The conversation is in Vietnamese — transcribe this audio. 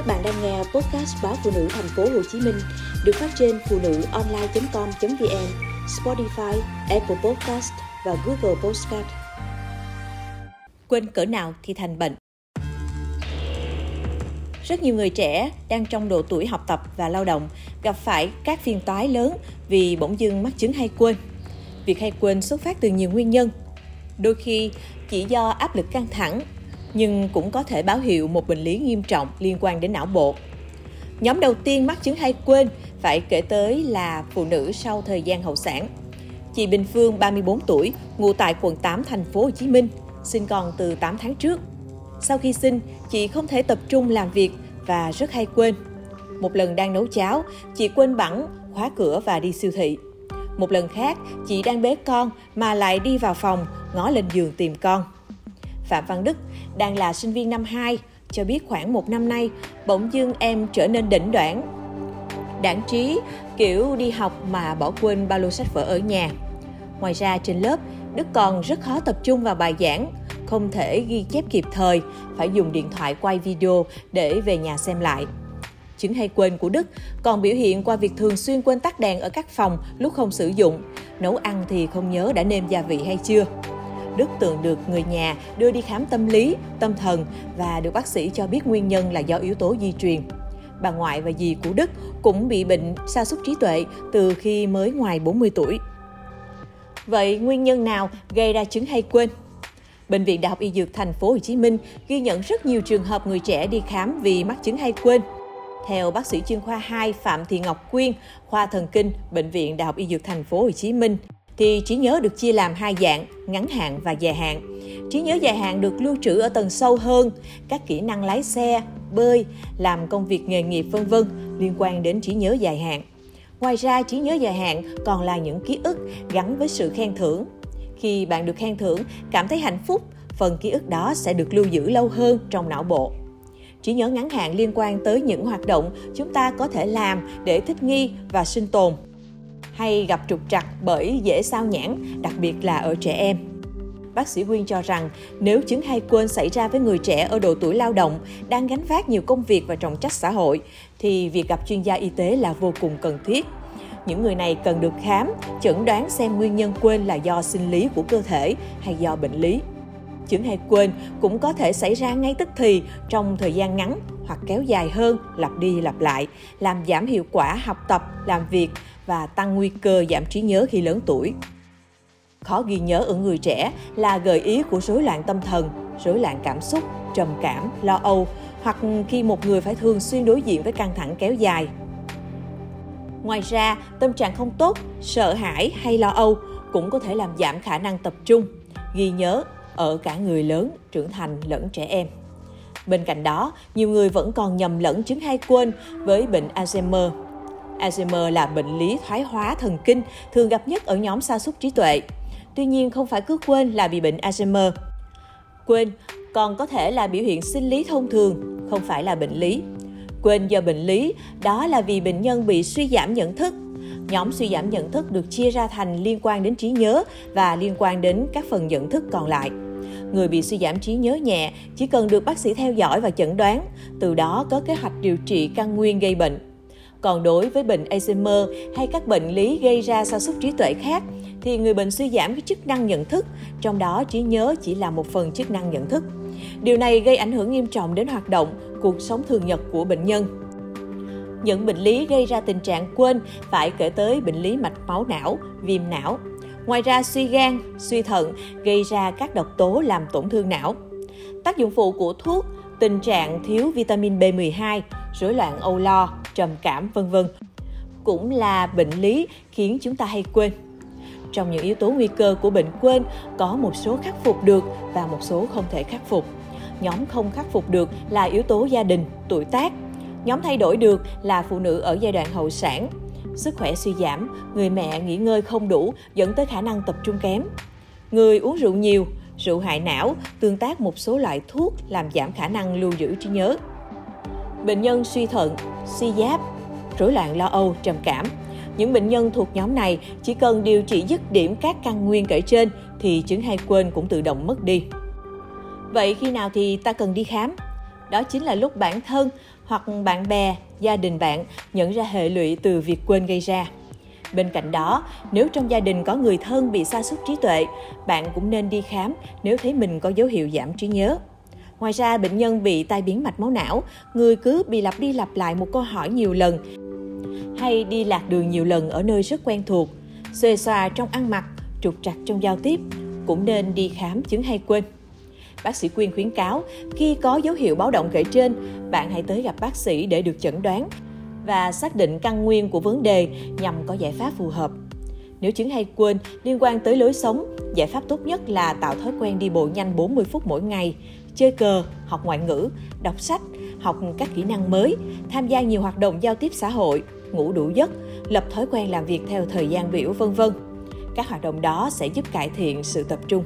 Các bạn đang nghe podcast báo phụ nữ thành phố Hồ Chí Minh được phát trên phụ nữ online.com.vn, Spotify, Apple Podcast và Google Podcast. Quên cỡ nào thì thành bệnh. Rất nhiều người trẻ đang trong độ tuổi học tập và lao động gặp phải các phiền toái lớn vì bỗng dưng mắc chứng hay quên. Việc hay quên xuất phát từ nhiều nguyên nhân. Đôi khi chỉ do áp lực căng thẳng, nhưng cũng có thể báo hiệu một bệnh lý nghiêm trọng liên quan đến não bộ. Nhóm đầu tiên mắc chứng hay quên phải kể tới là phụ nữ sau thời gian hậu sản. Chị Bình Phương, 34 tuổi, ngụ tại quận 8 thành phố Hồ Chí Minh, sinh con từ 8 tháng trước. Sau khi sinh, chị không thể tập trung làm việc và rất hay quên. Một lần đang nấu cháo, chị quên bẵng khóa cửa và đi siêu thị. Một lần khác, chị đang bế con mà lại đi vào phòng, ngó lên giường tìm con. Phạm Văn Đức đang là sinh viên năm 2, cho biết khoảng một năm nay, bỗng dưng em trở nên đỉnh đoạn. Đảng trí, kiểu đi học mà bỏ quên ba lô sách vở ở nhà. Ngoài ra trên lớp, Đức còn rất khó tập trung vào bài giảng, không thể ghi chép kịp thời, phải dùng điện thoại quay video để về nhà xem lại. Chứng hay quên của Đức còn biểu hiện qua việc thường xuyên quên tắt đèn ở các phòng lúc không sử dụng, nấu ăn thì không nhớ đã nêm gia vị hay chưa. Đức tường được người nhà đưa đi khám tâm lý, tâm thần và được bác sĩ cho biết nguyên nhân là do yếu tố di truyền. Bà ngoại và dì của Đức cũng bị bệnh sa sút trí tuệ từ khi mới ngoài 40 tuổi. Vậy nguyên nhân nào gây ra chứng hay quên? Bệnh viện Đại học Y Dược Thành phố Hồ Chí Minh ghi nhận rất nhiều trường hợp người trẻ đi khám vì mắc chứng hay quên. Theo bác sĩ chuyên khoa 2 Phạm Thị Ngọc Quyên, khoa thần kinh, Bệnh viện Đại học Y Dược Thành phố Hồ Chí Minh, thì trí nhớ được chia làm hai dạng, ngắn hạn và dài hạn. Trí nhớ dài hạn được lưu trữ ở tầng sâu hơn, các kỹ năng lái xe, bơi, làm công việc nghề nghiệp vân vân liên quan đến trí nhớ dài hạn. Ngoài ra, trí nhớ dài hạn còn là những ký ức gắn với sự khen thưởng. Khi bạn được khen thưởng, cảm thấy hạnh phúc, phần ký ức đó sẽ được lưu giữ lâu hơn trong não bộ. Trí nhớ ngắn hạn liên quan tới những hoạt động chúng ta có thể làm để thích nghi và sinh tồn hay gặp trục trặc bởi dễ sao nhãn, đặc biệt là ở trẻ em. Bác sĩ Quyên cho rằng nếu chứng hay quên xảy ra với người trẻ ở độ tuổi lao động, đang gánh vác nhiều công việc và trọng trách xã hội, thì việc gặp chuyên gia y tế là vô cùng cần thiết. Những người này cần được khám, chẩn đoán xem nguyên nhân quên là do sinh lý của cơ thể hay do bệnh lý. Chứng hay quên cũng có thể xảy ra ngay tức thì trong thời gian ngắn hoặc kéo dài hơn, lặp đi lặp lại, làm giảm hiệu quả học tập, làm việc và tăng nguy cơ giảm trí nhớ khi lớn tuổi. Khó ghi nhớ ở người trẻ là gợi ý của rối loạn tâm thần, rối loạn cảm xúc, trầm cảm, lo âu hoặc khi một người phải thường xuyên đối diện với căng thẳng kéo dài. Ngoài ra, tâm trạng không tốt, sợ hãi hay lo âu cũng có thể làm giảm khả năng tập trung, ghi nhớ ở cả người lớn, trưởng thành lẫn trẻ em. Bên cạnh đó, nhiều người vẫn còn nhầm lẫn chứng hay quên với bệnh Alzheimer Alzheimer là bệnh lý thoái hóa thần kinh thường gặp nhất ở nhóm sa sút trí tuệ. Tuy nhiên, không phải cứ quên là bị bệnh Alzheimer. Quên còn có thể là biểu hiện sinh lý thông thường, không phải là bệnh lý. Quên do bệnh lý, đó là vì bệnh nhân bị suy giảm nhận thức. Nhóm suy giảm nhận thức được chia ra thành liên quan đến trí nhớ và liên quan đến các phần nhận thức còn lại. Người bị suy giảm trí nhớ nhẹ chỉ cần được bác sĩ theo dõi và chẩn đoán, từ đó có kế hoạch điều trị căn nguyên gây bệnh. Còn đối với bệnh Alzheimer hay các bệnh lý gây ra sa sút trí tuệ khác, thì người bệnh suy giảm cái chức năng nhận thức, trong đó trí nhớ chỉ là một phần chức năng nhận thức. Điều này gây ảnh hưởng nghiêm trọng đến hoạt động, cuộc sống thường nhật của bệnh nhân. Những bệnh lý gây ra tình trạng quên phải kể tới bệnh lý mạch máu não, viêm não. Ngoài ra suy gan, suy thận gây ra các độc tố làm tổn thương não. Tác dụng phụ của thuốc, tình trạng thiếu vitamin B12, rối loạn âu lo, trầm cảm vân vân cũng là bệnh lý khiến chúng ta hay quên. Trong những yếu tố nguy cơ của bệnh quên có một số khắc phục được và một số không thể khắc phục. Nhóm không khắc phục được là yếu tố gia đình, tuổi tác. Nhóm thay đổi được là phụ nữ ở giai đoạn hậu sản. Sức khỏe suy giảm, người mẹ nghỉ ngơi không đủ dẫn tới khả năng tập trung kém. Người uống rượu nhiều, rượu hại não, tương tác một số loại thuốc làm giảm khả năng lưu giữ trí nhớ bệnh nhân suy thận, suy giáp, rối loạn lo âu, trầm cảm. Những bệnh nhân thuộc nhóm này chỉ cần điều trị dứt điểm các căn nguyên kể trên thì chứng hay quên cũng tự động mất đi. Vậy khi nào thì ta cần đi khám? Đó chính là lúc bản thân hoặc bạn bè, gia đình bạn nhận ra hệ lụy từ việc quên gây ra. Bên cạnh đó, nếu trong gia đình có người thân bị sa sút trí tuệ, bạn cũng nên đi khám nếu thấy mình có dấu hiệu giảm trí nhớ. Ngoài ra, bệnh nhân bị tai biến mạch máu não, người cứ bị lặp đi lặp lại một câu hỏi nhiều lần hay đi lạc đường nhiều lần ở nơi rất quen thuộc, xòe xòa trong ăn mặc, trục trặc trong giao tiếp, cũng nên đi khám chứng hay quên. Bác sĩ Quyên khuyến cáo, khi có dấu hiệu báo động kể trên, bạn hãy tới gặp bác sĩ để được chẩn đoán và xác định căn nguyên của vấn đề nhằm có giải pháp phù hợp. Nếu chứng hay quên liên quan tới lối sống, giải pháp tốt nhất là tạo thói quen đi bộ nhanh 40 phút mỗi ngày, chơi cờ, học ngoại ngữ, đọc sách, học các kỹ năng mới, tham gia nhiều hoạt động giao tiếp xã hội, ngủ đủ giấc, lập thói quen làm việc theo thời gian biểu vân vân. Các hoạt động đó sẽ giúp cải thiện sự tập trung.